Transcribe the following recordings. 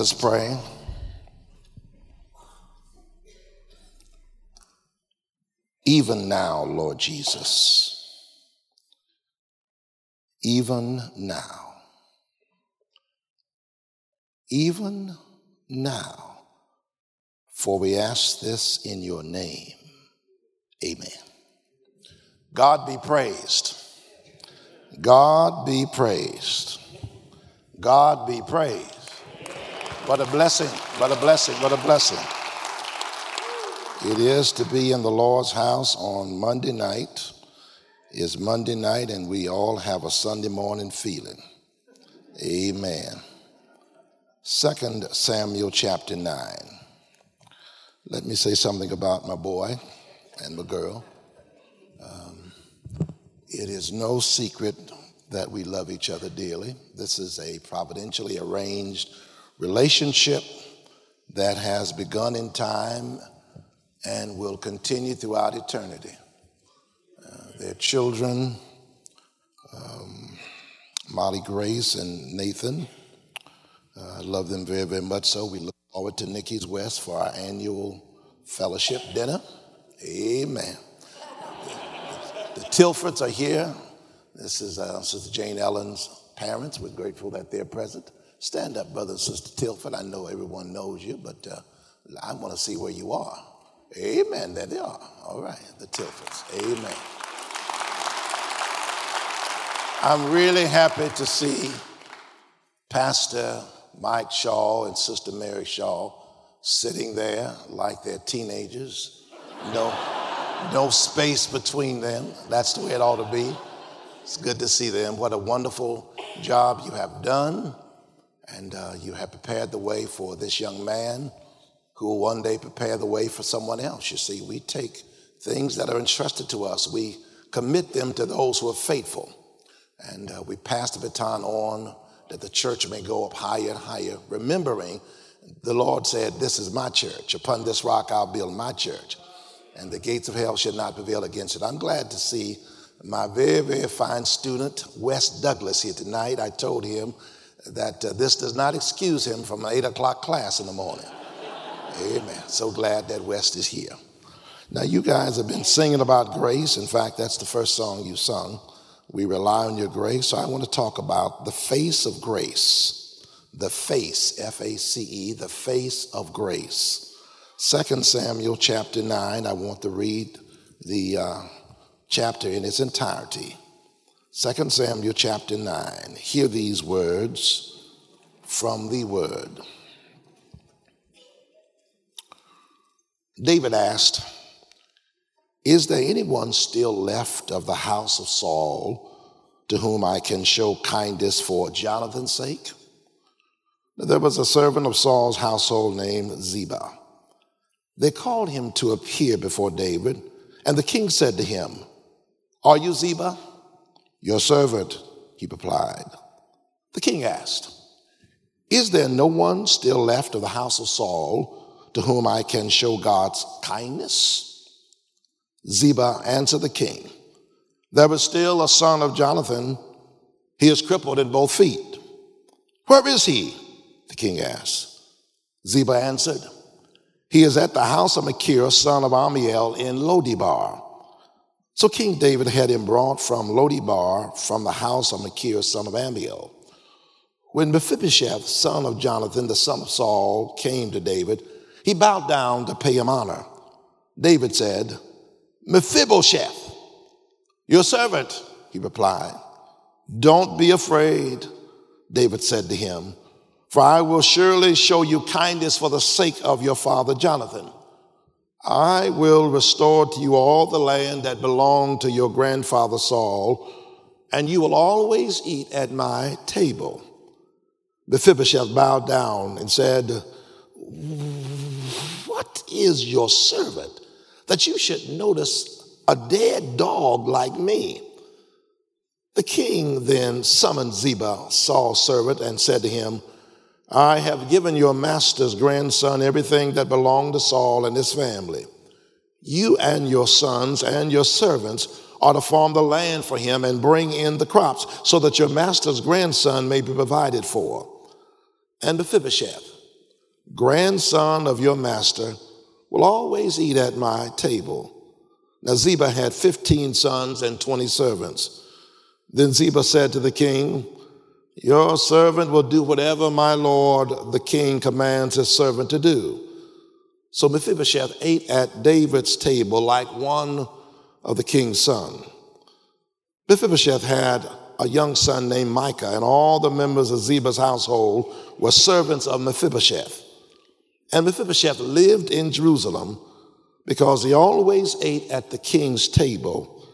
Let us pray. Even now, Lord Jesus, even now, even now, for we ask this in your name. Amen. God be praised. God be praised. God be praised. What a blessing, what a blessing, what a blessing. It is to be in the Lord's house on Monday night. It's Monday night, and we all have a Sunday morning feeling. Amen. Second Samuel chapter 9. Let me say something about my boy and my girl. Um, it is no secret that we love each other dearly. This is a providentially arranged relationship that has begun in time and will continue throughout eternity. Uh, their children, um, Molly Grace and Nathan, uh, I love them very, very much so. We look forward to Nikki's West for our annual fellowship dinner. Amen. The, the Tilfords are here. This is uh, Sister Jane Ellen's parents. We're grateful that they're present. Stand up, brother and sister Tilford. I know everyone knows you, but uh, I want to see where you are. Amen. There they are. All right, the Tilfords. Amen. I'm really happy to see Pastor Mike Shaw and Sister Mary Shaw sitting there like they're teenagers. No, no space between them. That's the way it ought to be. It's good to see them. What a wonderful job you have done. And uh, you have prepared the way for this young man who will one day prepare the way for someone else. You see, we take things that are entrusted to us, we commit them to those who are faithful. And uh, we pass the baton on that the church may go up higher and higher, remembering the Lord said, This is my church. Upon this rock I'll build my church, and the gates of hell shall not prevail against it. I'm glad to see my very, very fine student, Wes Douglas, here tonight. I told him that uh, this does not excuse him from an 8 o'clock class in the morning. Amen. So glad that Wes is here. Now, you guys have been singing about grace. In fact, that's the first song you sung. We rely on your grace. So I want to talk about the face of grace. The face, F A C E, the face of grace. Second Samuel chapter 9, I want to read the uh, chapter in its entirety. Second Samuel chapter 9. Hear these words from the word. David asked, Is there anyone still left of the house of Saul to whom I can show kindness for Jonathan's sake? There was a servant of Saul's household named Ziba. They called him to appear before David, and the king said to him, Are you Ziba? Your servant, he replied. The king asked, Is there no one still left of the house of Saul? to whom I can show God's kindness? Ziba answered the king, There is still a son of Jonathan. He is crippled in both feet. Where is he? The king asked. Ziba answered, He is at the house of Machir, son of Ammiel, in Lodebar. So King David had him brought from Lodebar, from the house of Machir, son of Ammiel. When Mephibosheth, son of Jonathan, the son of Saul, came to David, he bowed down to pay him honor. David said, Mephibosheth, your servant, he replied. Don't be afraid, David said to him, for I will surely show you kindness for the sake of your father Jonathan. I will restore to you all the land that belonged to your grandfather Saul, and you will always eat at my table. Mephibosheth bowed down and said, what is your servant that you should notice a dead dog like me? The king then summoned Ziba, Saul's servant, and said to him, I have given your master's grandson everything that belonged to Saul and his family. You and your sons and your servants are to farm the land for him and bring in the crops so that your master's grandson may be provided for. And Mephibosheth grandson of your master, will always eat at my table. Now Ziba had 15 sons and 20 servants. Then Ziba said to the king, Your servant will do whatever my lord the king commands his servant to do. So Mephibosheth ate at David's table like one of the king's son. Mephibosheth had a young son named Micah, and all the members of Ziba's household were servants of Mephibosheth. And Mephibosheth lived in Jerusalem because he always ate at the king's table,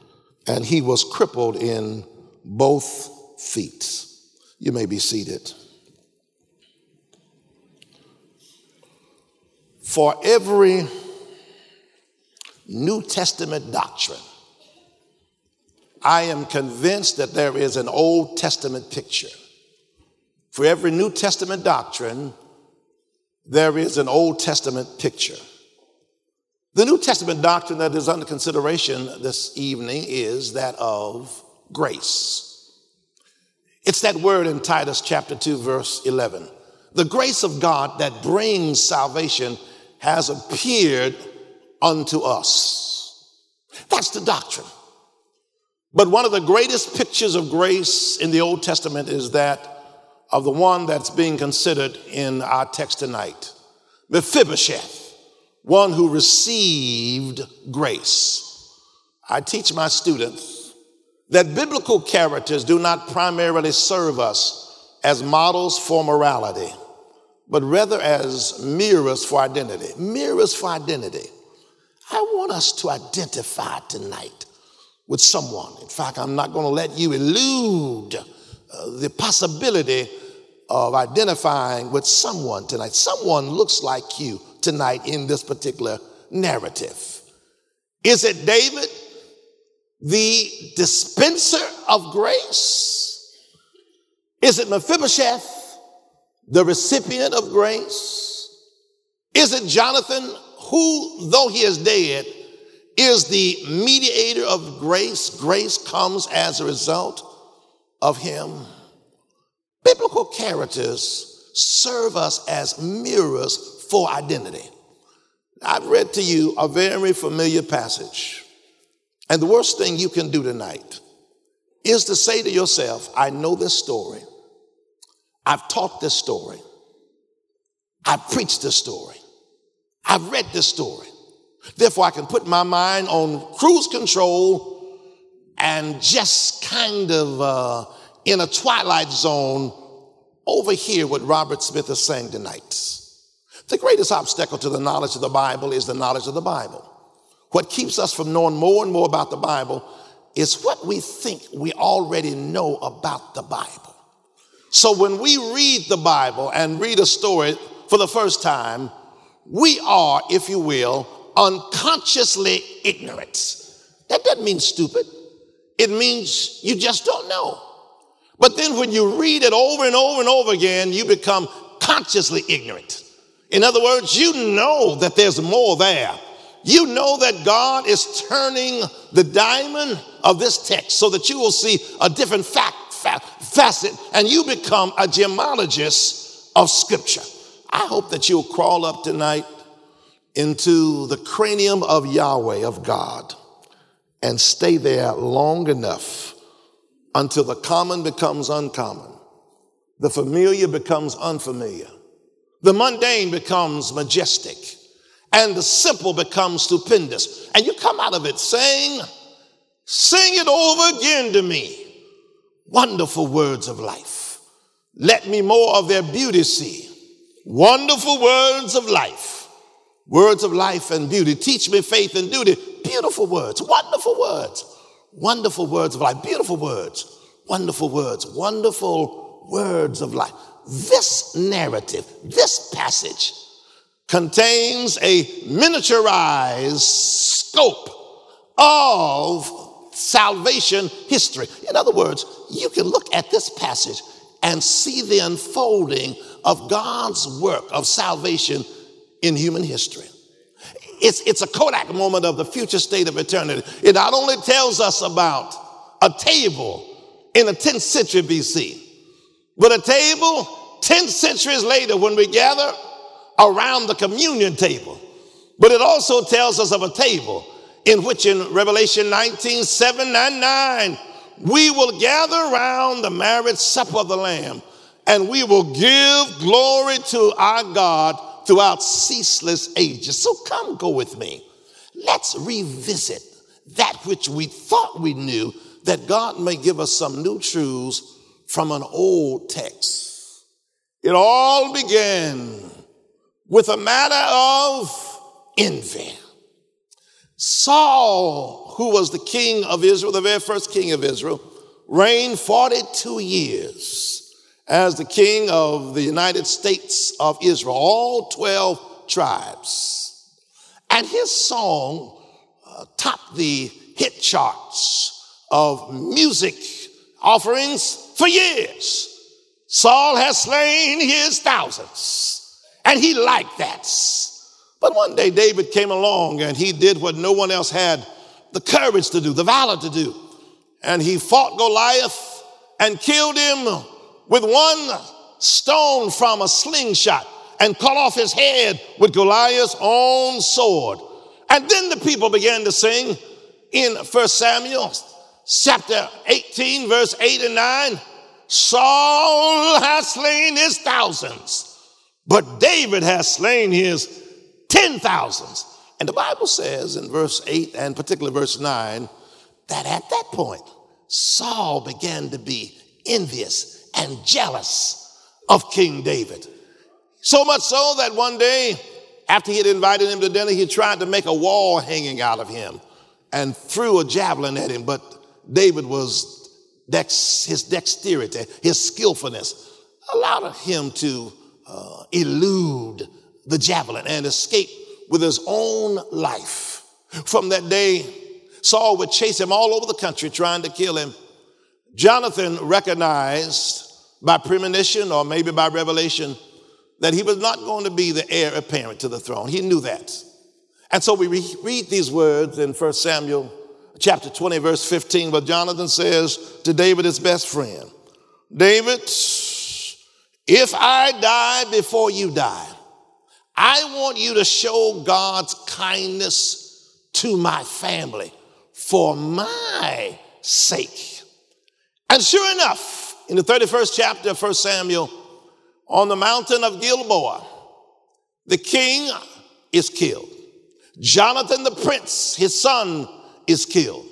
and he was crippled in both feet. You may be seated. For every New Testament doctrine, I am convinced that there is an Old Testament picture. For every New Testament doctrine, there is an Old Testament picture. The New Testament doctrine that is under consideration this evening is that of grace. It's that word in Titus chapter 2, verse 11. The grace of God that brings salvation has appeared unto us. That's the doctrine. But one of the greatest pictures of grace in the Old Testament is that of the one that's being considered in our text tonight Mephibosheth one who received grace. I teach my students that biblical characters do not primarily serve us as models for morality, but rather as mirrors for identity. Mirrors for identity. I want us to identify tonight with someone. In fact, I'm not going to let you elude uh, the possibility of identifying with someone tonight. Someone looks like you tonight in this particular narrative. Is it David, the dispenser of grace? Is it Mephibosheth, the recipient of grace? Is it Jonathan, who, though he is dead, is the mediator of grace? Grace comes as a result of him. Biblical characters serve us as mirrors for identity. I've read to you a very familiar passage. And the worst thing you can do tonight is to say to yourself, I know this story. I've taught this story. I've preached this story. I've read this story. Therefore, I can put my mind on cruise control and just kind of uh, in a twilight zone overhear what Robert Smith is saying tonight. The greatest obstacle to the knowledge of the Bible is the knowledge of the Bible. What keeps us from knowing more and more about the Bible is what we think we already know about the Bible. So when we read the Bible and read a story for the first time, we are, if you will, unconsciously ignorant. That doesn't mean stupid. It means you just don't know. But then when you read it over and over and over again, you become consciously ignorant. In other words, you know that there's more there. You know that God is turning the diamond of this text so that you will see a different fact, facet and you become a gemologist of scripture. I hope that you'll crawl up tonight into the cranium of Yahweh, of God, and stay there long enough until the common becomes uncommon, the familiar becomes unfamiliar, the mundane becomes majestic and the simple becomes stupendous. And you come out of it saying, Sing it over again to me. Wonderful words of life. Let me more of their beauty see. Wonderful words of life. Words of life and beauty. Teach me faith and duty. Beautiful words. Wonderful words. Wonderful words of life. Beautiful words. Wonderful words. Wonderful words of life. This narrative, this passage contains a miniaturized scope of salvation history. In other words, you can look at this passage and see the unfolding of God's work of salvation in human history. It's, it's a Kodak moment of the future state of eternity. It not only tells us about a table in the 10th century BC, but a table 10 centuries later when we gather around the communion table. But it also tells us of a table in which in Revelation 19, 7 and 9, we will gather around the marriage supper of the Lamb and we will give glory to our God throughout ceaseless ages. So come go with me. Let's revisit that which we thought we knew, that God may give us some new truths from an old text. It all began with a matter of envy. Saul, who was the king of Israel, the very first king of Israel, reigned 42 years as the king of the United States of Israel, all 12 tribes. And his song uh, topped the hit charts of music offerings for years. Saul has slain his thousands, and he liked that. But one day David came along and he did what no one else had the courage to do, the valor to do. And he fought Goliath and killed him with one stone from a slingshot and cut off his head with Goliath's own sword. And then the people began to sing in First Samuel chapter 18, verse 8 and 9. Saul has slain his thousands, but David has slain his ten thousands. And the Bible says in verse 8 and particularly verse 9 that at that point, Saul began to be envious and jealous of King David. So much so that one day, after he had invited him to dinner, he tried to make a wall hanging out of him and threw a javelin at him. But David was dex, his dexterity, his skillfulness allowed him to uh, elude the javelin and escape with his own life. From that day, Saul would chase him all over the country trying to kill him. Jonathan recognized by premonition or maybe by revelation that he was not going to be the heir apparent to the throne. He knew that. And so we re- read these words in 1 Samuel chapter 20, verse 15, where Jonathan says to David, his best friend, David, if I die before you die, I want you to show God's kindness to my family for my sake. And sure enough, in the 31st chapter of 1 Samuel, on the mountain of Gilboa, the king is killed. Jonathan the prince, his son, is killed.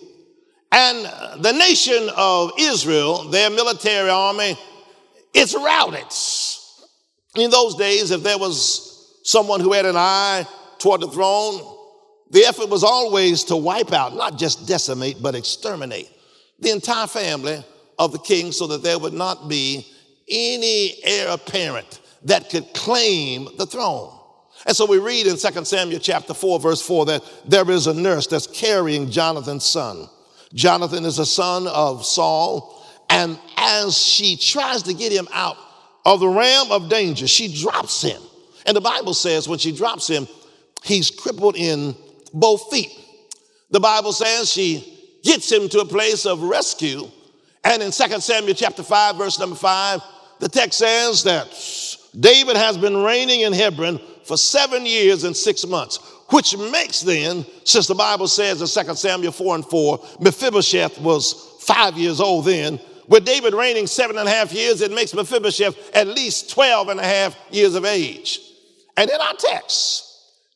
And the nation of Israel, their military army, is routed. In those days, if there was someone who had an eye toward the throne, the effort was always to wipe out, not just decimate, but exterminate the entire family of the king so that there would not be any heir apparent that could claim the throne. And so we read in 2 Samuel chapter 4, verse 4, that there is a nurse that's carrying Jonathan's son. Jonathan is a son of Saul, and as she tries to get him out of the realm of danger, she drops him. And the Bible says when she drops him, he's crippled in both feet. The Bible says she gets him to a place of rescue and in 2 Samuel chapter 5, verse number 5, the text says that David has been reigning in Hebron for seven years and six months, which makes then, since the Bible says in 2 Samuel 4 and 4, Mephibosheth was five years old then. With David reigning seven and a half years, it makes Mephibosheth at least 12 and a half years of age. And in our text,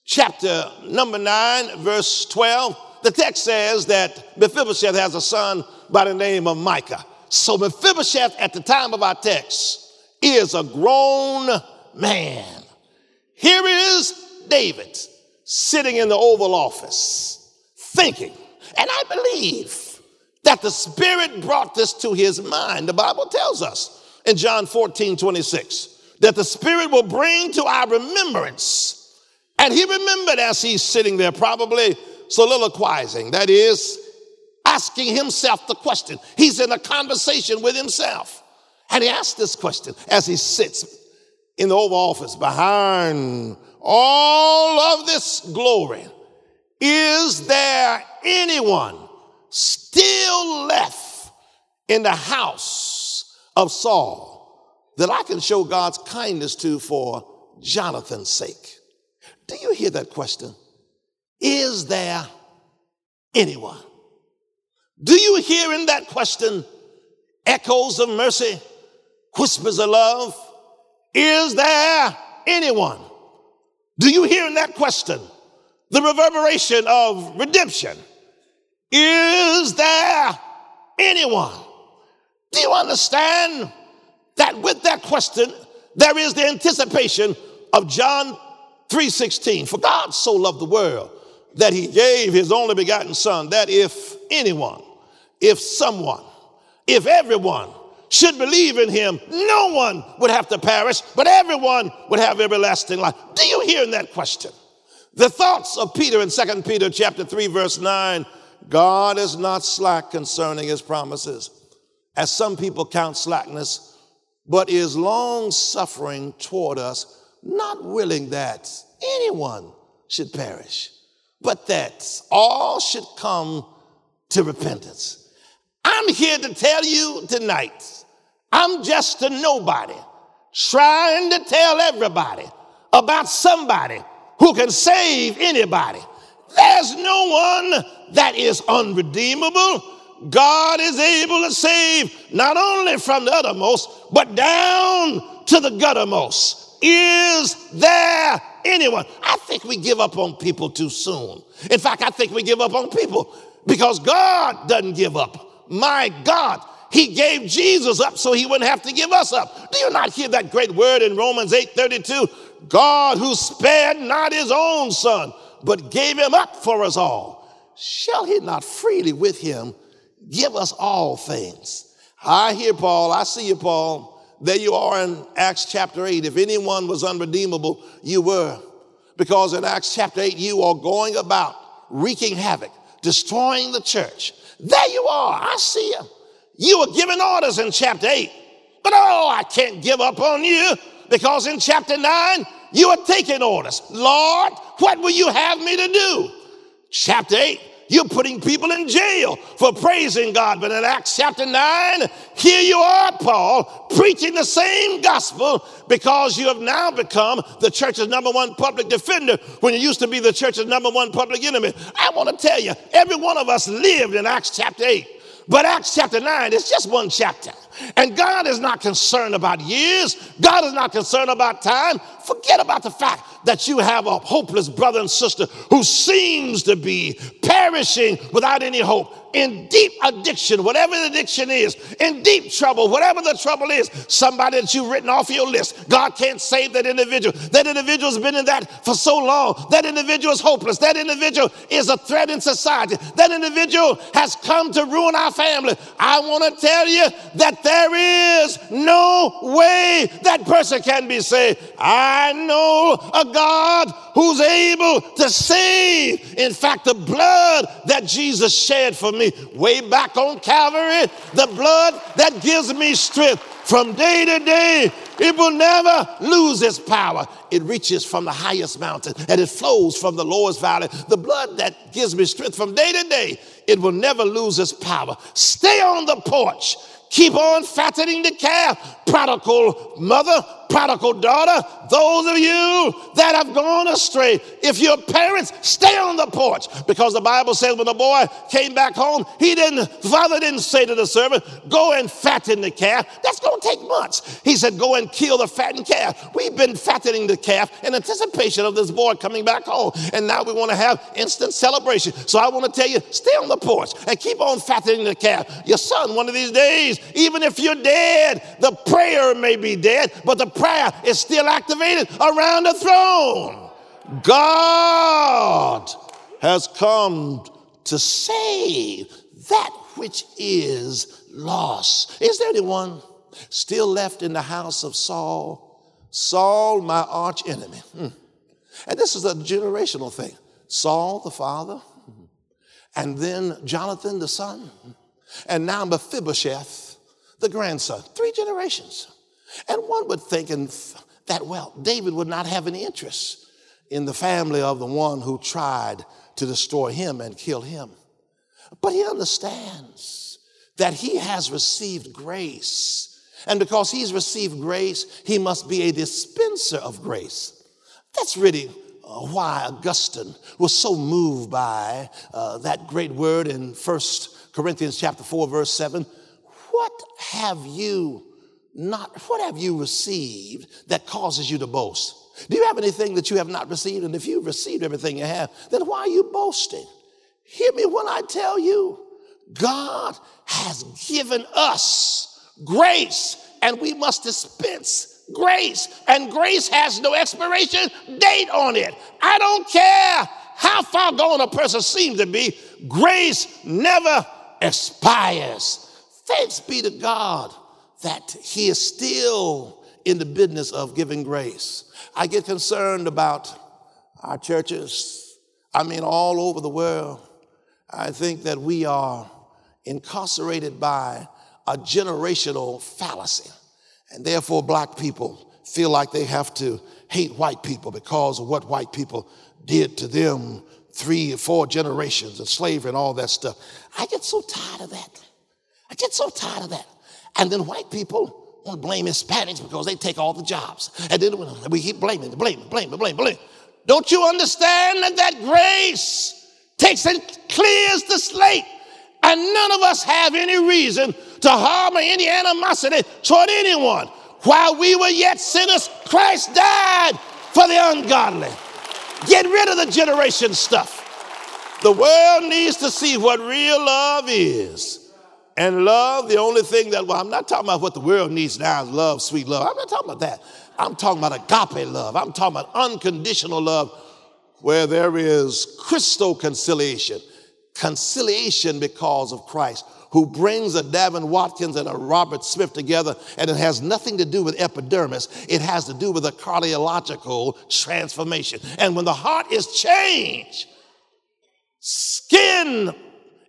chapter number 9, verse 12, the text says that Mephibosheth has a son by the name of Micah. So Mephibosheth at the time of our text is a grown man. Here is David sitting in the Oval Office thinking, and I believe that the Spirit brought this to his mind. The Bible tells us in John 14 26 that the Spirit will bring to our remembrance. And he remembered as he's sitting there, probably soliloquizing, that is, asking himself the question. He's in a conversation with himself. And he asks this question as he sits in the Oval Office behind all of this glory. Is there anyone still left in the house of Saul that I can show God's kindness to for Jonathan's sake. Do you hear that question? Is there anyone? Do you hear in that question echoes of mercy, whispers of love? Is there anyone? Do you hear in that question the reverberation of redemption? Is there anyone? Do you understand that with that question, there is the anticipation of John 3:16. For God so loved the world that he gave his only begotten son that if anyone, if someone, if everyone should believe in him, no one would have to perish, but everyone would have everlasting life. Do you hear in that question? The thoughts of Peter in 2 Peter chapter 3 verse 9, God is not slack concerning his promises, as some people count slackness, but is long suffering toward us, not willing that anyone should perish, but that all should come to repentance. I'm here to tell you tonight, I'm just a nobody trying to tell everybody about somebody who can save anybody. There's no one that is unredeemable. God is able to save not only from the uttermost, but down to the guttermost. Is there anyone? I think we give up on people too soon. In fact, I think we give up on people because God doesn't give up. My God, He gave Jesus up so He wouldn't have to give us up. Do you not hear that great word in Romans 8 32? God who spared not His own Son, but gave Him up for us all, shall He not freely with Him give us all things? I hear Paul, I see you, Paul. There you are in Acts chapter 8. If anyone was unredeemable, you were. Because in Acts chapter 8, you are going about wreaking havoc, destroying the church. There you are. I see you. You were giving orders in chapter 8. But oh, I can't give up on you because in chapter 9, you are taking orders. Lord, what will you have me to do? Chapter 8, you're putting people in jail for praising God. But in Acts chapter 9, here you are, Paul, preaching the same gospel because you have now become the church's number one public defender when you used to be the church's number one public enemy. I want to tell you, every one of us lived in Acts chapter 8. But Acts chapter 9 is just one chapter. And God is not concerned about years. God is not concerned about time. Forget about the fact that you have a hopeless brother and sister who seems to be perishing without any hope in deep addiction, whatever the addiction is, in deep trouble, whatever the trouble is, somebody that you've written off your list. God can't save that individual. That individual's been in that for so long. That individual is hopeless. That individual is a threat in society. That individual has come to ruin our family. I want to tell you that there is no way that person can be saved. Know a God who's able to save. In fact, the blood that Jesus shed for me way back on Calvary, the blood that gives me strength from day to day, it will never lose its power. It reaches from the highest mountain and it flows from the lowest valley. The blood that gives me strength from day to day, it will never lose its power. Stay on the porch. Keep on fattening the calf. Prodigal mother, prodigal daughter, those of you that have gone astray, if your parents, stay on the porch because the Bible says when the boy came back home, he didn't, father didn't say to the servant, go and fatten the calf. That's going to take months. He said, go and kill the fattened calf. We've been fattening the calf in anticipation of this boy coming back home. And now we want to have instant celebration. So I want to tell you, stay on the porch and keep on fattening the calf. Your son, one of these days, even if you're dead, the prayer may be dead, but the prayer is still activated around the throne. God has come to save that which is lost. Is there anyone still left in the house of Saul? Saul, my arch enemy. Hmm. And this is a generational thing. Saul, the father, and then Jonathan, the son, and now Mephibosheth, the grandson. Three generations. And one would think that, well, David would not have an interest in the family of the one who tried to destroy him and kill him. But he understands that he has received grace And because he's received grace, he must be a dispenser of grace. That's really uh, why Augustine was so moved by uh, that great word in First Corinthians chapter 4 verse 7. What have you not what have you received that causes you to boast? Do you have anything that you have not received? And if you've received everything you have, then why are you boasting? Hear me when I tell you, God has given us grace and we must dispense grace. And grace has no expiration date on it. I don't care how far gone a person seems to be, grace never expires. Thanks be to God that He is still in the business of giving grace. I get concerned about our churches, I mean, all over the world. I think that we are incarcerated by a generational fallacy. And therefore, black people feel like they have to hate white people because of what white people did to them three or four generations of slavery and all that stuff. I get so tired of that. I get so tired of that. And then white people want to blame Hispanics because they take all the jobs. And then we keep blaming, blaming, blaming, blaming, blaming. Don't you understand that that grace takes and clears the slate? And none of us have any reason to harbor any animosity toward anyone. While we were yet sinners, Christ died for the ungodly. Get rid of the generation stuff. The world needs to see what real love is. And love, the only thing that, well, I'm not talking about what the world needs now is love, sweet love. I'm not talking about that. I'm talking about agape love. I'm talking about unconditional love where there is crystal conciliation. Conciliation because of Christ, who brings a Davin Watkins and a Robert Smith together, and it has nothing to do with epidermis. It has to do with a cardiological transformation. And when the heart is changed, skin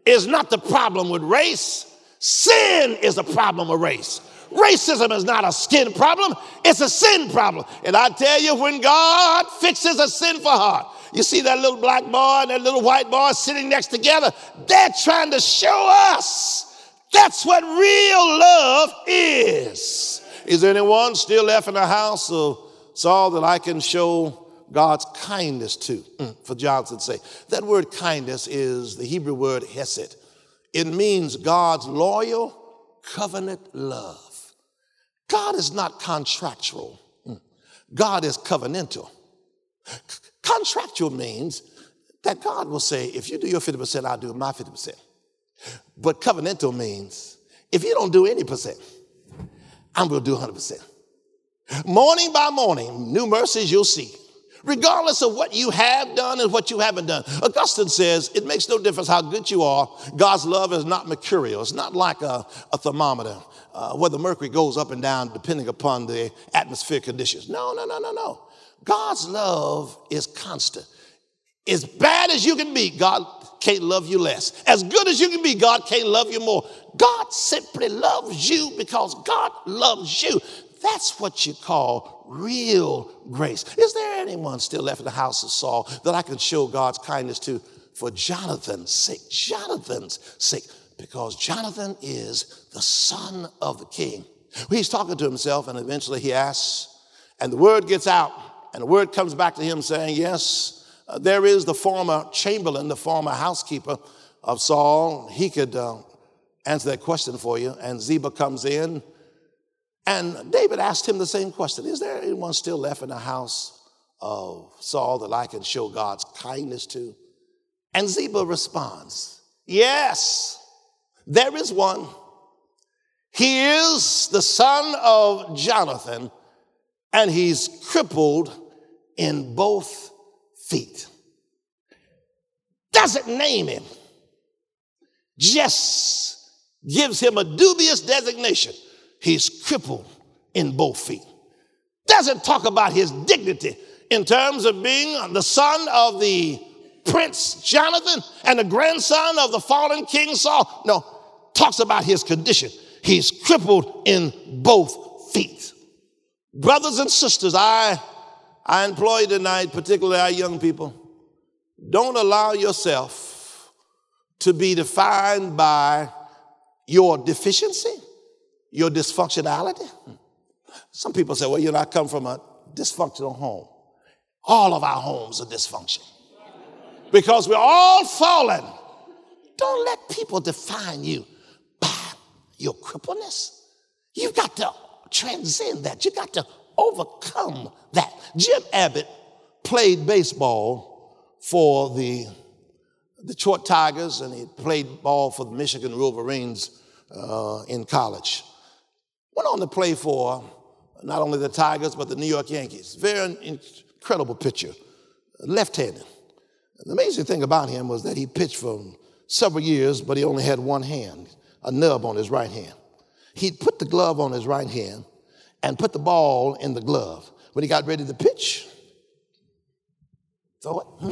is not the problem with race. Sin is a problem of race. Racism is not a skin problem, it's a sin problem. And I tell you, when God fixes a sinful heart, you see that little black boy and that little white boy sitting next together, they're trying to show us that's what real love is. Is there anyone still left in the house of Saul that I can show God's kindness to? Mm, for Jonathan's sake. That word kindness is the Hebrew word hesed. It means God's loyal covenant love. God is not contractual. God is covenantal. Contractual means that God will say, if you do your 50%, I'll do my 50%. But covenantal means, if you don't do any percent, I'm going to do 100%. Morning by morning, new mercies you'll see regardless of what you have done and what you haven't done. Augustine says it makes no difference how good you are. God's love is not mercurial, it's not like a, a thermometer uh, where the mercury goes up and down depending upon the atmospheric conditions. No, no, no, no, no. God's love is constant. As bad as you can be, God can't love you less. As good as you can be, God can't love you more. God simply loves you because God loves you. That's what you call real grace. Is there anyone still left in the house of Saul that I can show God's kindness to for Jonathan's sake? Jonathan's sake, because Jonathan is the son of the king. He's talking to himself, and eventually he asks, and the word gets out, and the word comes back to him saying, Yes, uh, there is the former chamberlain, the former housekeeper of Saul. He could uh, answer that question for you. And Ziba comes in and David asked him the same question Is there anyone still left in the house of Saul that I can show God's kindness to? And Ziba responds, Yes, there is one. He is the son of Jonathan, and he's crippled in both feet. Doesn't name him, just gives him a dubious designation he's crippled in both feet. Doesn't talk about his dignity in terms of being the son of the prince Jonathan and the grandson of the fallen king Saul. No, talks about his condition. He's crippled in both feet. Brothers and sisters, I, I employ tonight, particularly our young people, don't allow yourself to be defined by your deficiency your dysfunctionality? Some people say, well, you know, I come from a dysfunctional home. All of our homes are dysfunctional because we're all fallen. Don't let people define you by your crippleness. You've got to transcend that. You got to overcome that. Jim Abbott played baseball for the Detroit Tigers and he played ball for the Michigan Wolverines uh, in college. Went on to play for not only the Tigers, but the New York Yankees. Very incredible pitcher, left handed. The amazing thing about him was that he pitched for several years, but he only had one hand, a nub on his right hand. He'd put the glove on his right hand and put the ball in the glove. When he got ready to pitch, throw it, hmm,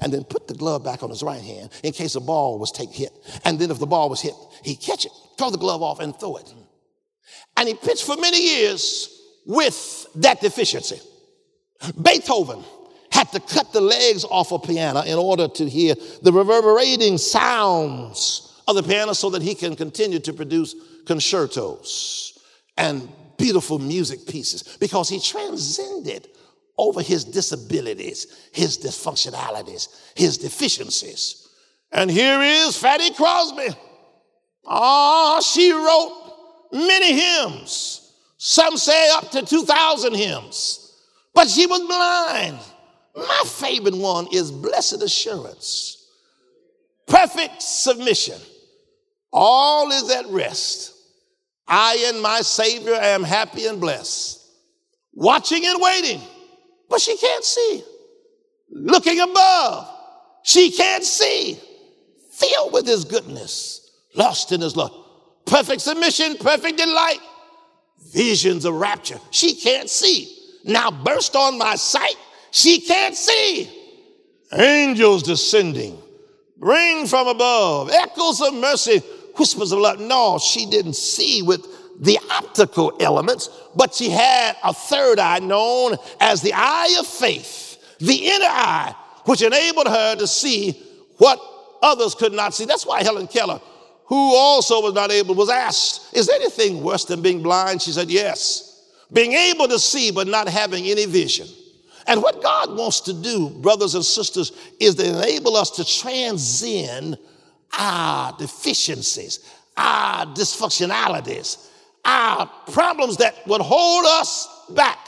and then put the glove back on his right hand in case a ball was take hit. And then if the ball was hit, he'd catch it, throw the glove off, and throw it. And he pitched for many years with that deficiency. Beethoven had to cut the legs off a piano in order to hear the reverberating sounds of the piano so that he can continue to produce concertos and beautiful music pieces because he transcended over his disabilities, his dysfunctionalities, his deficiencies. And here is Fanny Crosby. Ah, oh, she wrote many hymns. Some say up to 2,000 hymns. But she was blind. My favorite one is Blessed Assurance. Perfect submission. All is at rest. I and my Savior am happy and blessed. Watching and waiting, but she can't see. Looking above, she can't see. Filled with His goodness, lost in His love. Perfect submission, perfect delight. Visions of rapture, she can't see. Now burst on my sight, she can't see. Angels descending, ring from above, echoes of mercy, whispers of love. No, she didn't see with the optical elements, but she had a third eye known as the eye of faith, the inner eye, which enabled her to see what others could not see. That's why Helen Keller, who also was not able, was asked, Is anything worse than being blind? She said, Yes. Being able to see but not having any vision. And what God wants to do, brothers and sisters, is to enable us to transcend our deficiencies, our dysfunctionalities, our problems that would hold us back.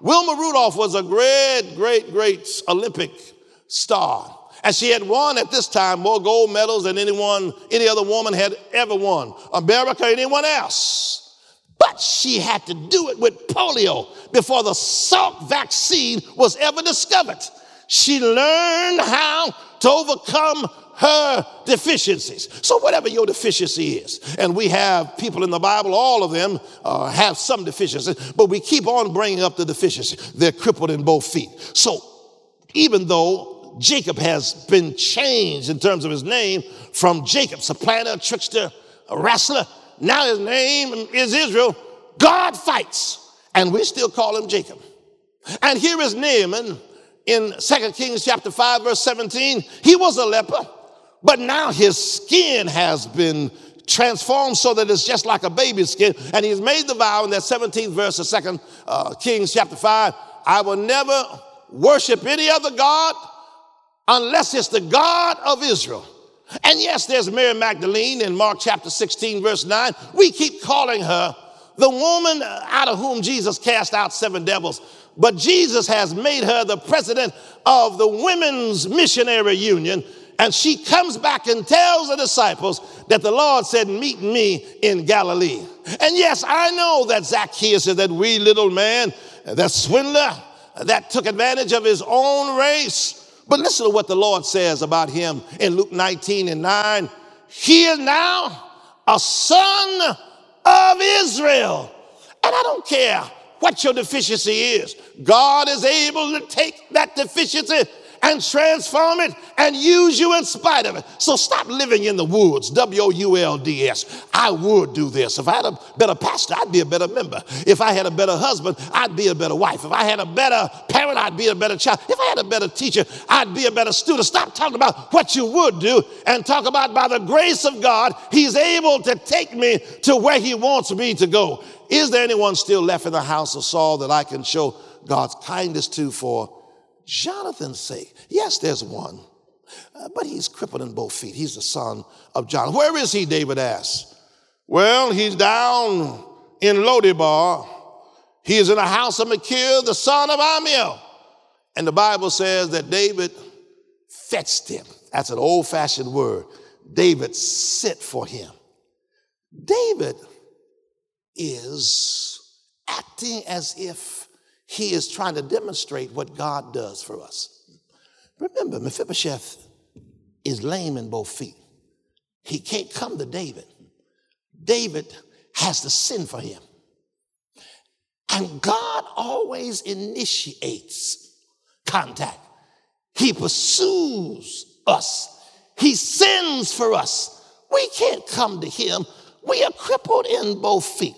Wilma Rudolph was a great, great, great Olympic star. And she had won at this time more gold medals than anyone, any other woman had ever won. America, anyone else. But she had to do it with polio before the Salk vaccine was ever discovered. She learned how to overcome her deficiencies. So, whatever your deficiency is, and we have people in the Bible, all of them uh, have some deficiencies, but we keep on bringing up the deficiency. They're crippled in both feet. So, even though Jacob has been changed in terms of his name from Jacob, supplanter, trickster, wrestler, now his name is Israel. God fights, and we still call him Jacob. And here is Naaman in 2 Kings chapter 5, verse 17. He was a leper, but now his skin has been transformed so that it's just like a baby's skin. And he's made the vow in that 17th verse of 2 uh, Kings chapter 5 I will never worship any other God unless it's the God of Israel. And yes, there's Mary Magdalene in Mark chapter 16, verse 9. We keep calling her the woman out of whom Jesus cast out seven devils. But Jesus has made her the president of the Women's Missionary Union. And she comes back and tells the disciples that the Lord said, Meet me in Galilee. And yes, I know that Zacchaeus is that wee little man, that swindler, that took advantage of his own race. But listen to what the Lord says about him in Luke 19 and 9. He is now a son of Israel. And I don't care what your deficiency is, God is able to take that deficiency and transform it and use you in spite of it. So stop living in the woods. W O U L D S. I would do this. If I had a better pastor, I'd be a better member. If I had a better husband, I'd be a better wife. If I had a better parent, I'd be a better child. If I had a better teacher, I'd be a better student. Stop talking about what you would do and talk about by the grace of God, He's able to take me to where He wants me to go. Is there anyone still left in the house of Saul that I can show God's kindness to for Jonathan's sake. Yes, there's one, uh, but he's crippled in both feet. He's the son of John. Where is he? David asked. Well, he's down in Lodebar. He is in the house of Machir, the son of Ammiel. And the Bible says that David fetched him. That's an old fashioned word. David sent for him. David is acting as if he is trying to demonstrate what God does for us. Remember, Mephibosheth is lame in both feet. He can't come to David. David has to send for him. And God always initiates contact. He pursues us. He sends for us. We can't come to him. We are crippled in both feet.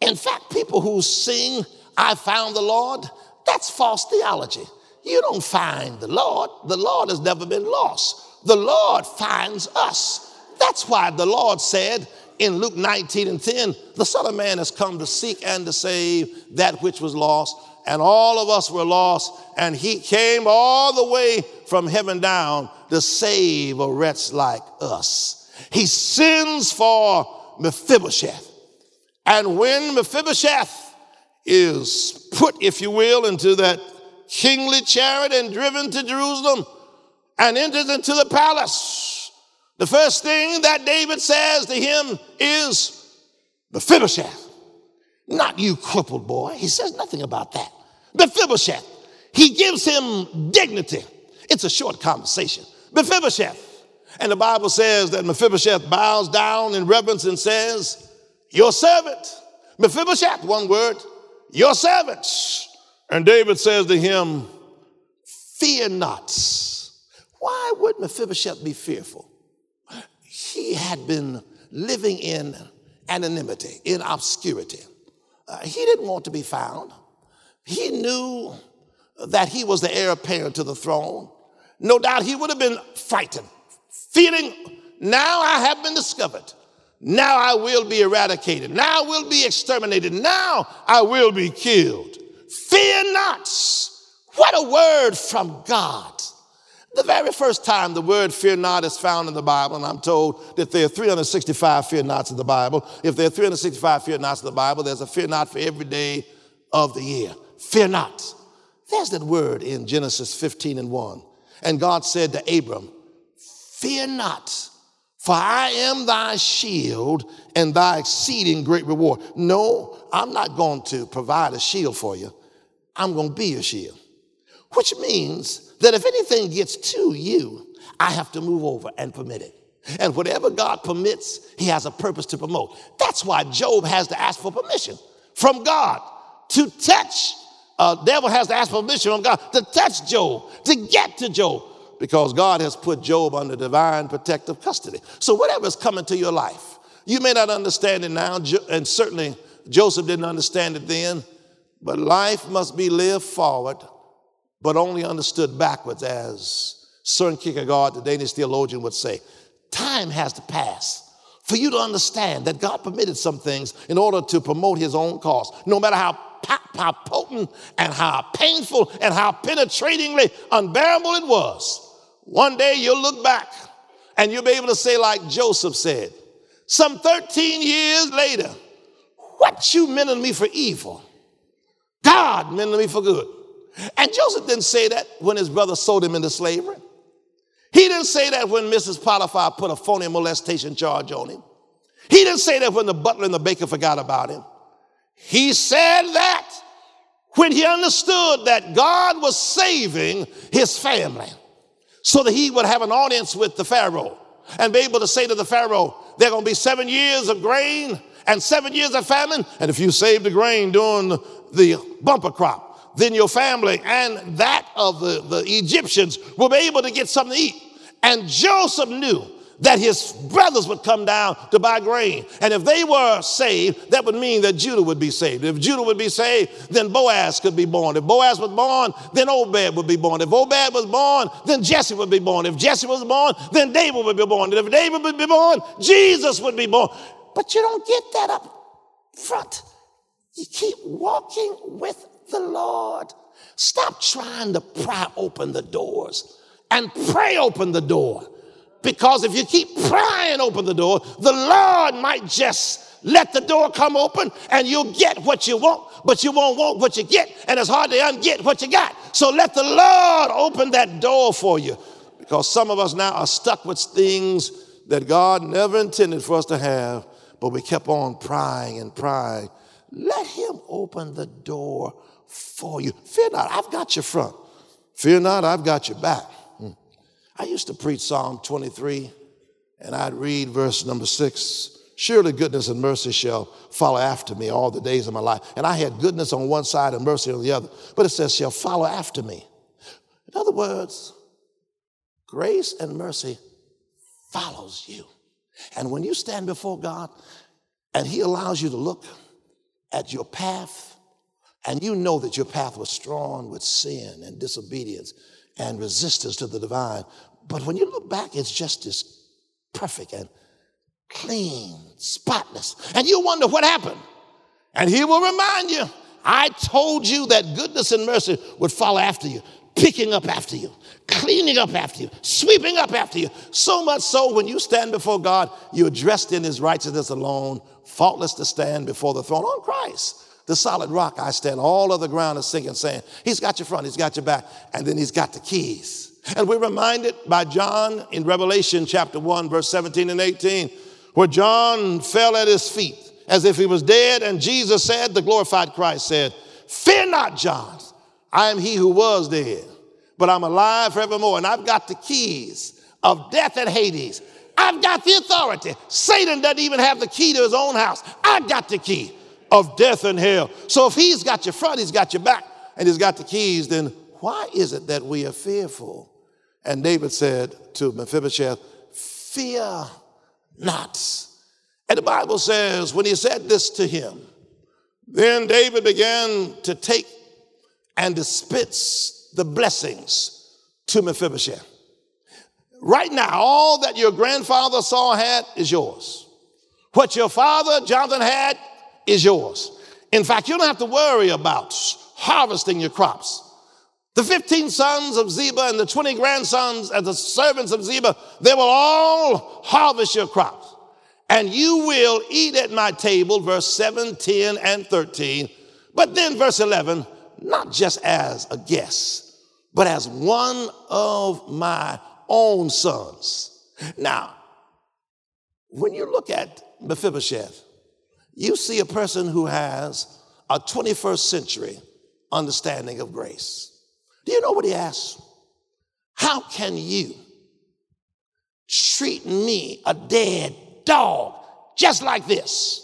In fact, people who sing I found the Lord, that's false theology. You don't find the Lord. The Lord has never been lost. The Lord finds us. That's why the Lord said in Luke 19 and 10, the Son of Man has come to seek and to save that which was lost. And all of us were lost. And he came all the way from heaven down to save a wretch like us. He sends for Mephibosheth. And when Mephibosheth is put, if you will, into that kingly chariot and driven to Jerusalem and enters into the palace. The first thing that David says to him is, Mephibosheth, not you crippled boy. He says nothing about that. Mephibosheth, he gives him dignity. It's a short conversation. Mephibosheth. And the Bible says that Mephibosheth bows down in reverence and says, Your servant. Mephibosheth, one word, your servants. And David says to him, Fear not. Why would Mephibosheth be fearful? He had been living in anonymity, in obscurity. Uh, he didn't want to be found. He knew that he was the heir apparent to the throne. No doubt he would have been frightened, feeling, now I have been discovered. Now I will be eradicated. Now I will be exterminated. Now I will be killed. Fear not. What a word from God. The very first time the word fear not is found in the Bible, and I'm told that there are 365 fear nots in the Bible. If there are 365 fear nots in the Bible, there's a fear not for every day of the year. Fear not. There's that word in Genesis 15 and 1. And God said to Abram, Fear not. For I am thy shield and thy exceeding great reward. No, I'm not going to provide a shield for you. I'm going to be your shield. Which means that if anything gets to you, I have to move over and permit it. And whatever God permits, he has a purpose to promote. That's why Job has to ask for permission from God to touch. Uh, devil has to ask permission from God to touch Job, to get to Job because God has put Job under divine protective custody. So, whatever's coming to your life, you may not understand it now, and certainly Joseph didn't understand it then, but life must be lived forward, but only understood backwards, as Søren Kierkegaard, the Danish theologian, would say. Time has to pass for you to understand that God permitted some things in order to promote his own cause. No matter how, how potent and how painful and how penetratingly unbearable it was, one day you'll look back and you'll be able to say, like Joseph said, some 13 years later, what you meant to me for evil, God meant to me for good. And Joseph didn't say that when his brother sold him into slavery. He didn't say that when Mrs. Potiphar put a phony molestation charge on him. He didn't say that when the butler and the baker forgot about him. He said that when he understood that God was saving his family so that he would have an audience with the Pharaoh and be able to say to the Pharaoh, there are going to be seven years of grain and seven years of famine. And if you save the grain during the bumper crop, then your family and that of the, the Egyptians will be able to get something to eat. And Joseph knew that his brothers would come down to buy grain. And if they were saved, that would mean that Judah would be saved. If Judah would be saved, then Boaz could be born. If Boaz was born, then Obed would be born. If Obed was born, then Jesse would be born. If Jesse was born, then David would be born. And if David would be born, Jesus would be born. But you don't get that up front. You keep walking with the Lord. Stop trying to pry open the doors and pray open the door. Because if you keep prying open the door, the Lord might just let the door come open and you'll get what you want, but you won't want what you get, and it's hard to unget what you got. So let the Lord open that door for you. Because some of us now are stuck with things that God never intended for us to have, but we kept on prying and prying. Let Him open the door for you. Fear not, I've got your front. Fear not, I've got your back. I used to preach Psalm 23, and I'd read verse number six. Surely goodness and mercy shall follow after me all the days of my life. And I had goodness on one side and mercy on the other. But it says, shall follow after me. In other words, grace and mercy follows you. And when you stand before God and He allows you to look at your path, and you know that your path was strewn with sin and disobedience and resistance to the divine. But when you look back, it's just as perfect and clean, spotless. And you wonder what happened. And he will remind you, I told you that goodness and mercy would follow after you, picking up after you, cleaning up after you, sweeping up after you. So much so when you stand before God, you're dressed in his righteousness alone, faultless to stand before the throne on Christ the solid rock I stand. All of the ground is sinking sand. He's got your front, he's got your back, and then he's got the keys. And we're reminded by John in Revelation chapter 1, verse 17 and 18, where John fell at his feet as if he was dead, and Jesus said, the glorified Christ said, Fear not, John, I am he who was dead, but I'm alive forevermore, and I've got the keys of death and Hades. I've got the authority. Satan doesn't even have the key to his own house. I've got the key of death and hell. So if he's got your front, he's got your back, and he's got the keys, then why is it that we are fearful? And David said to Mephibosheth, Fear not. And the Bible says, when he said this to him, then David began to take and dispense the blessings to Mephibosheth. Right now, all that your grandfather Saul had is yours. What your father Jonathan had is yours. In fact, you don't have to worry about harvesting your crops. The 15 sons of Ziba and the 20 grandsons and the servants of Ziba, they will all harvest your crops. And you will eat at my table, verse 7, 10, and 13. But then verse 11, not just as a guest, but as one of my own sons. Now, when you look at Mephibosheth, you see a person who has a 21st century understanding of grace. Do you know what he asks? How can you treat me, a dead dog, just like this?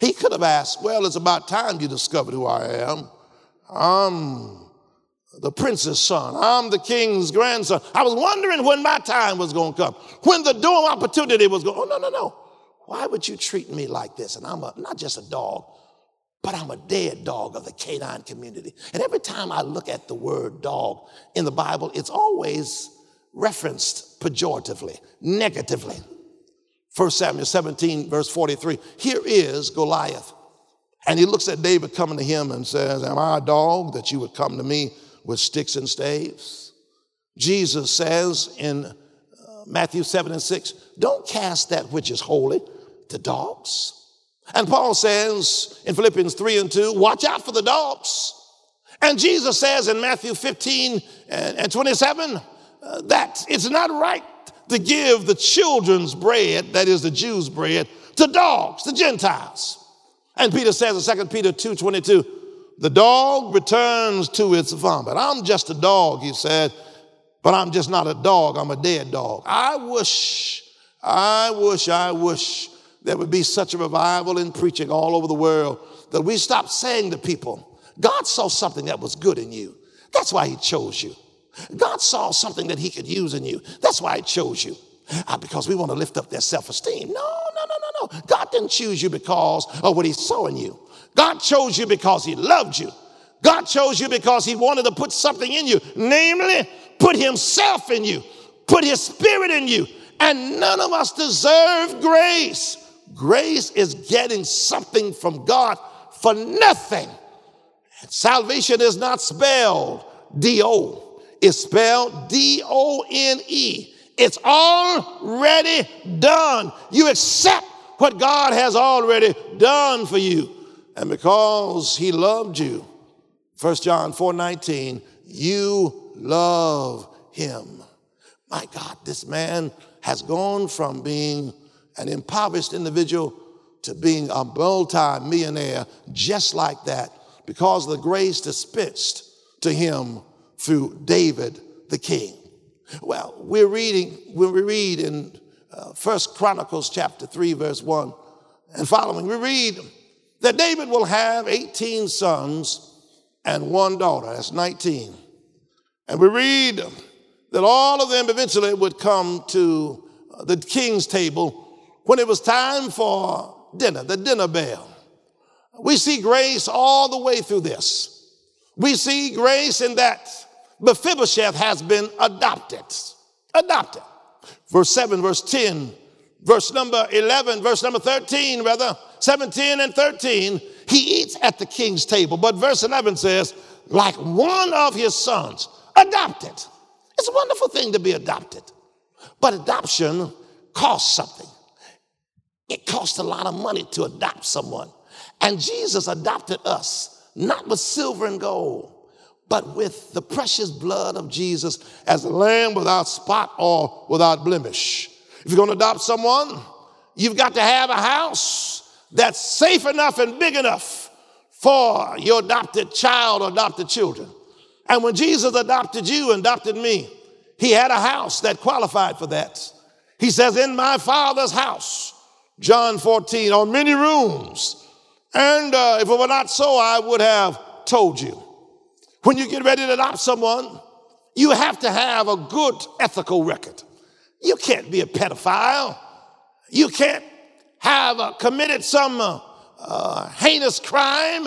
He could have asked, Well, it's about time you discovered who I am. I'm the prince's son. I'm the king's grandson. I was wondering when my time was going to come, when the door of opportunity was going. Oh, no, no, no. Why would you treat me like this? And I'm a, not just a dog, but I'm a dead dog of the canine community. And every time I look at the word dog in the Bible, it's always referenced pejoratively, negatively. 1 Samuel 17, verse 43. Here is Goliath. And he looks at David coming to him and says, Am I a dog that you would come to me with sticks and staves? Jesus says in uh, Matthew 7 and 6, Don't cast that which is holy to dogs. And Paul says in Philippians 3 and 2, watch out for the dogs. And Jesus says in Matthew 15 and 27 uh, that it's not right to give the children's bread, that is the Jews' bread, to dogs, the Gentiles. And Peter says in 2 Peter 2 22, the dog returns to its vomit. I'm just a dog, he said, but I'm just not a dog, I'm a dead dog. I wish, I wish, I wish there would be such a revival in preaching all over the world that we stop saying to people, God saw something that was good in you. That's why he chose you. God saw something that he could use in you. That's why he chose you. Uh, because we want to lift up their self-esteem. No, no, no, no, no. God didn't choose you because of what he saw in you. God chose you because he loved you. God chose you because he wanted to put something in you, namely, put himself in you, put his spirit in you. And none of us deserve grace. Grace is getting something from God for nothing. Salvation is not spelled D O, it's spelled D O N E. It's already done. You accept what God has already done for you. And because He loved you, 1 John 4 19, you love Him. My God, this man has gone from being an impoverished individual to being a multi-millionaire just like that because of the grace dispensed to him through David the king. Well, we're reading, when we read in uh, First Chronicles chapter 3, verse 1 and following, we read that David will have 18 sons and one daughter. That's 19. And we read that all of them eventually would come to the king's table when it was time for dinner, the dinner bell. We see grace all the way through this. We see grace in that Mephibosheth has been adopted. Adopted. Verse 7, verse 10, verse number 11, verse number 13, rather, 17 and 13, he eats at the king's table. But verse 11 says, like one of his sons, adopted. It's a wonderful thing to be adopted. But adoption costs something. It costs a lot of money to adopt someone. And Jesus adopted us, not with silver and gold, but with the precious blood of Jesus as a lamb without spot or without blemish. If you're going to adopt someone, you've got to have a house that's safe enough and big enough for your adopted child or adopted children. And when Jesus adopted you and adopted me, he had a house that qualified for that. He says, In my father's house, John 14, on many rooms. And uh, if it were not so, I would have told you. When you get ready to adopt someone, you have to have a good ethical record. You can't be a pedophile. You can't have uh, committed some uh, uh, heinous crime.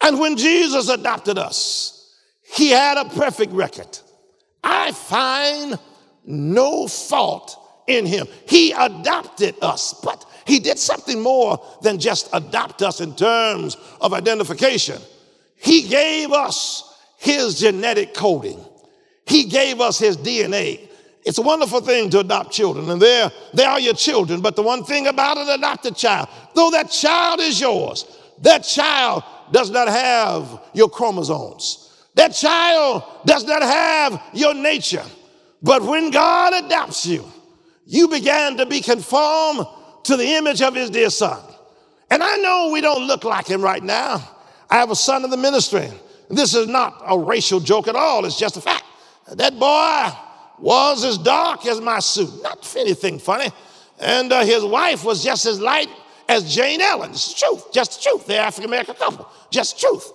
And when Jesus adopted us, he had a perfect record. I find no fault in him. He adopted us, but he did something more than just adopt us in terms of identification. He gave us his genetic coding. He gave us his DNA. It's a wonderful thing to adopt children, and they're, they are your children. But the one thing about an adopted child, though that child is yours, that child does not have your chromosomes. That child does not have your nature. But when God adopts you, you began to be conformed to the image of his dear son. And I know we don't look like him right now. I have a son in the ministry. This is not a racial joke at all, it's just a fact. That boy was as dark as my suit, not anything funny. And uh, his wife was just as light as Jane Ellen. It's the truth, just the truth. They're African American couple, just truth.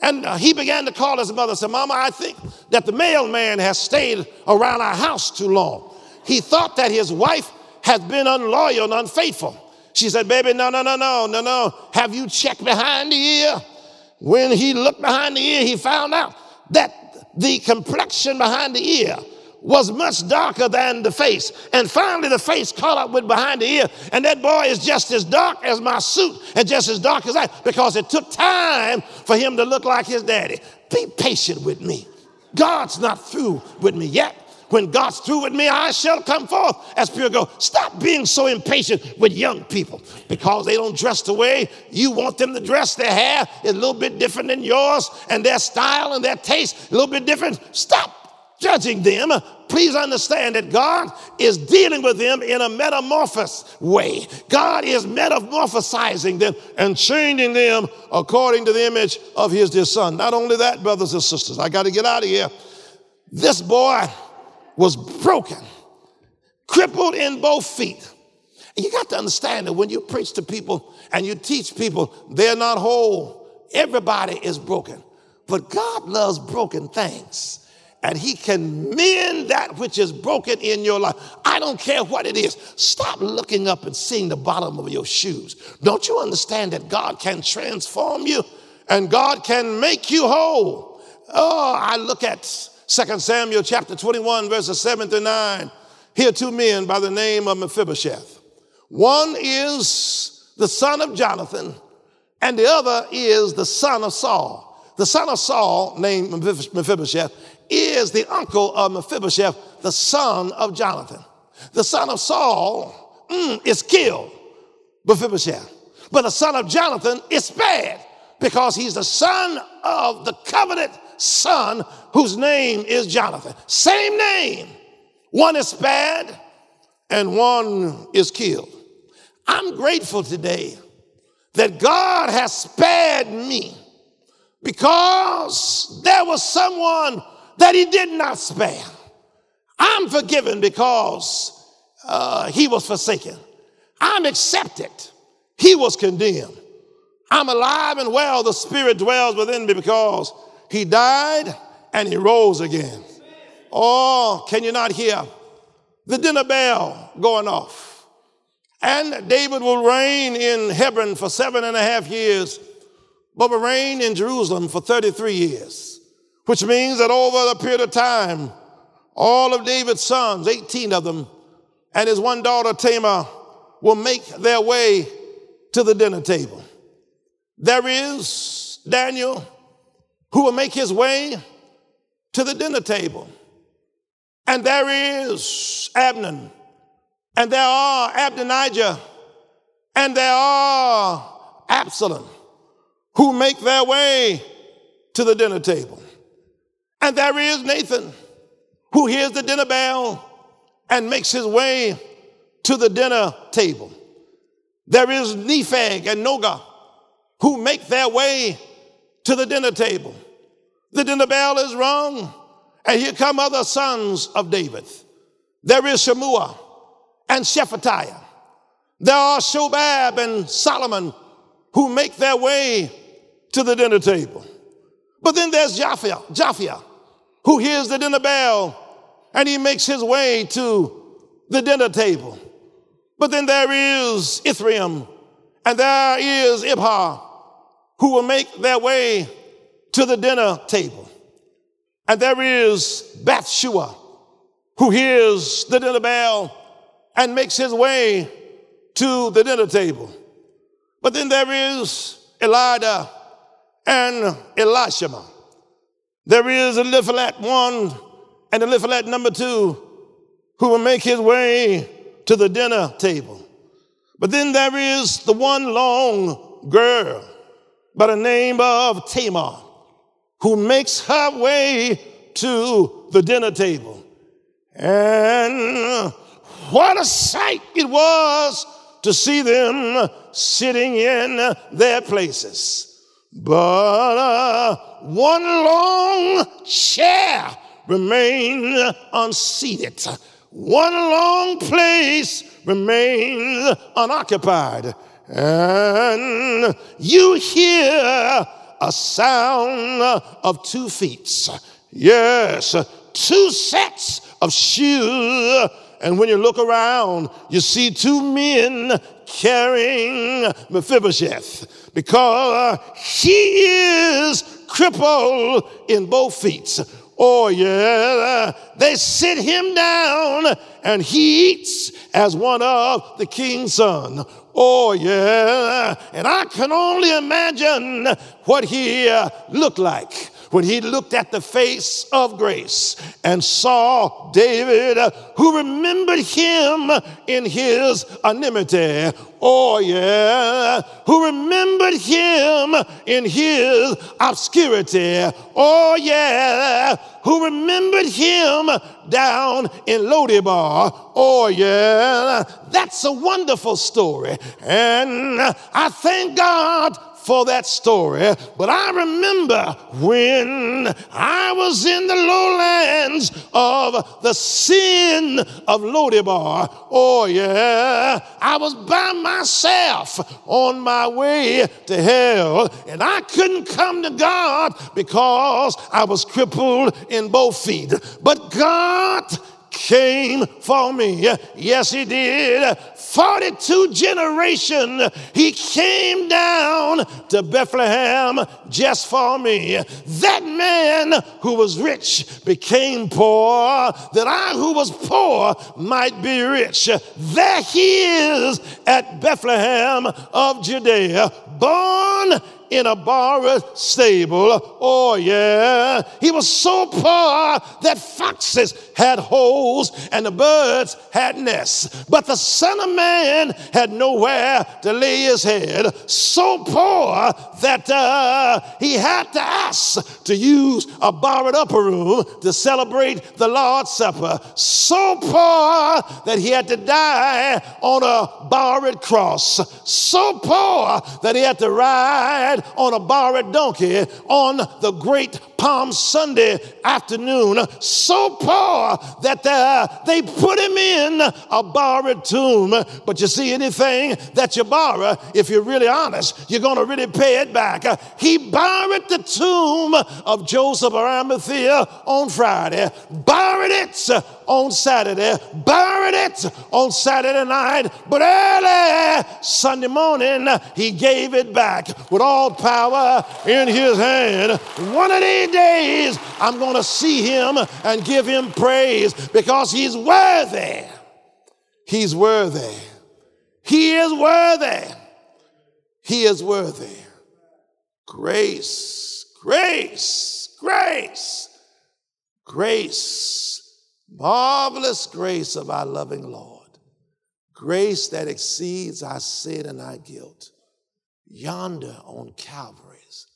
And uh, he began to call his mother and said, Mama, I think that the mailman has stayed around our house too long. He thought that his wife had been unloyal and unfaithful. She said, Baby, no, no, no, no, no, no. Have you checked behind the ear? When he looked behind the ear, he found out that the complexion behind the ear was much darker than the face. And finally, the face caught up with behind the ear. And that boy is just as dark as my suit and just as dark as I, because it took time for him to look like his daddy. Be patient with me. God's not through with me yet. When God's through with me, I shall come forth as pure gold. Stop being so impatient with young people because they don't dress the way you want them to dress. Their hair is a little bit different than yours, and their style and their taste a little bit different. Stop judging them, please understand that God is dealing with them in a metamorphosis way. God is metamorphosizing them and changing them according to the image of his dear son. Not only that, brothers and sisters, I got to get out of here. This boy was broken, crippled in both feet. You got to understand that when you preach to people and you teach people, they're not whole Everybody is broken. But God loves broken things. And he can mend that which is broken in your life. I don't care what it is. Stop looking up and seeing the bottom of your shoes. Don't you understand that God can transform you and God can make you whole? Oh, I look at 2 Samuel chapter 21, verses 7 to 9. Here, two men by the name of Mephibosheth. One is the son of Jonathan, and the other is the son of Saul. The son of Saul, named Mephibosheth, is the uncle of Mephibosheth, the son of Jonathan. The son of Saul mm, is killed, Mephibosheth. But the son of Jonathan is spared because he's the son of the covenant son whose name is Jonathan. Same name. One is spared and one is killed. I'm grateful today that God has spared me because there was someone that he did not spare. I'm forgiven because uh, he was forsaken. I'm accepted. He was condemned. I'm alive and well. The Spirit dwells within me because he died and he rose again. Oh, can you not hear the dinner bell going off? And David will reign in Hebron for seven and a half years, but will reign in Jerusalem for 33 years which means that over a period of time, all of David's sons, 18 of them, and his one daughter Tamar will make their way to the dinner table. There is Daniel who will make his way to the dinner table. And there is Abner, and there are Adonijah, and there are Absalom who make their way to the dinner table. And there is Nathan, who hears the dinner bell and makes his way to the dinner table. There is Nepheg and Noga, who make their way to the dinner table. The dinner bell is rung, and here come other sons of David. There is Shemua and Shephatiah. There are Shobab and Solomon who make their way to the dinner table. But then there's Japhia, Japhia who hears the dinner bell and he makes his way to the dinner table. But then there is Ithream and there is Ibhar who will make their way to the dinner table. And there is Bathshua who hears the dinner bell and makes his way to the dinner table. But then there is Elida and Elishama there is Eliphalet one and Eliphalet number two who will make his way to the dinner table. But then there is the one long girl by the name of Tamar who makes her way to the dinner table. And what a sight it was to see them sitting in their places. But uh, one long chair remained unseated. One long place remained unoccupied. And you hear a sound of two feet. Yes, two sets of shoes. And when you look around, you see two men carrying Mephibosheth because he is crippled in both feet. Oh, yeah. They sit him down and he eats as one of the king's son. Oh, yeah. And I can only imagine what he uh, looked like when he looked at the face of grace and saw David, uh, who remembered him in his enmity. Oh, yeah, who remembered him in his obscurity. Oh, yeah, who remembered him down in Lodebar. Oh, yeah, that's a wonderful story. And I thank God for that story, but I remember when I was in the lowlands of the sin of Lodebar. Oh, yeah. I was by myself on my way to hell, and I couldn't come to God because I was crippled in both feet. But God came for me. Yes, he did. 42 generation he came down to Bethlehem just for me. That man who was rich became poor that I who was poor might be rich. There he is at Bethlehem of Judea, born in a borrowed stable. Oh, yeah. He was so poor that foxes had holes and the birds had nests. But the Son of Man had nowhere to lay his head. So poor that uh, he had to ask to use a borrowed upper room to celebrate the Lord's Supper. So poor that he had to die on a borrowed cross. So poor that he had to ride on a borrowed donkey on the great Palm Sunday afternoon, so poor that they put him in a borrowed tomb. But you see, anything that you borrow, if you're really honest, you're going to really pay it back. he borrowed the tomb of Joseph of Arimathea on Friday, borrowed it on Saturday, buried it on Saturday night, but early Sunday morning, he gave it back with all power in his hand. One of these days, I'm going to see him and give him praise because he's worthy. He's worthy. He is worthy. He is worthy. Grace, grace, grace, grace, marvelous grace of our loving Lord. Grace that exceeds our sin and our guilt. Yonder on Calvary's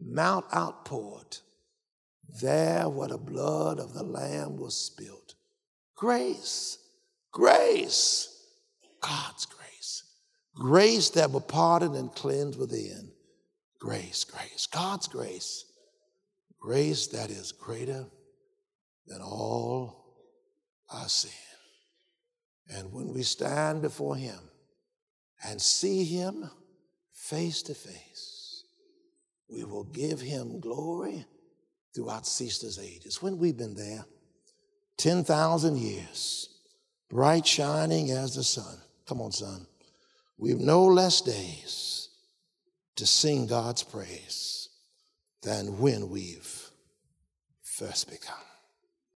Mount outpoured there where the blood of the Lamb was spilled. Grace, grace, God's grace. Grace that will pardon and cleanse within. Grace, grace, God's grace. Grace that is greater than all our sin. And when we stand before Him and see Him face to face, we will give Him glory throughout ceaseless ages. When we've been there, 10,000 years, bright shining as the sun. Come on, son. We've no less days to sing God's praise than when we've first begun.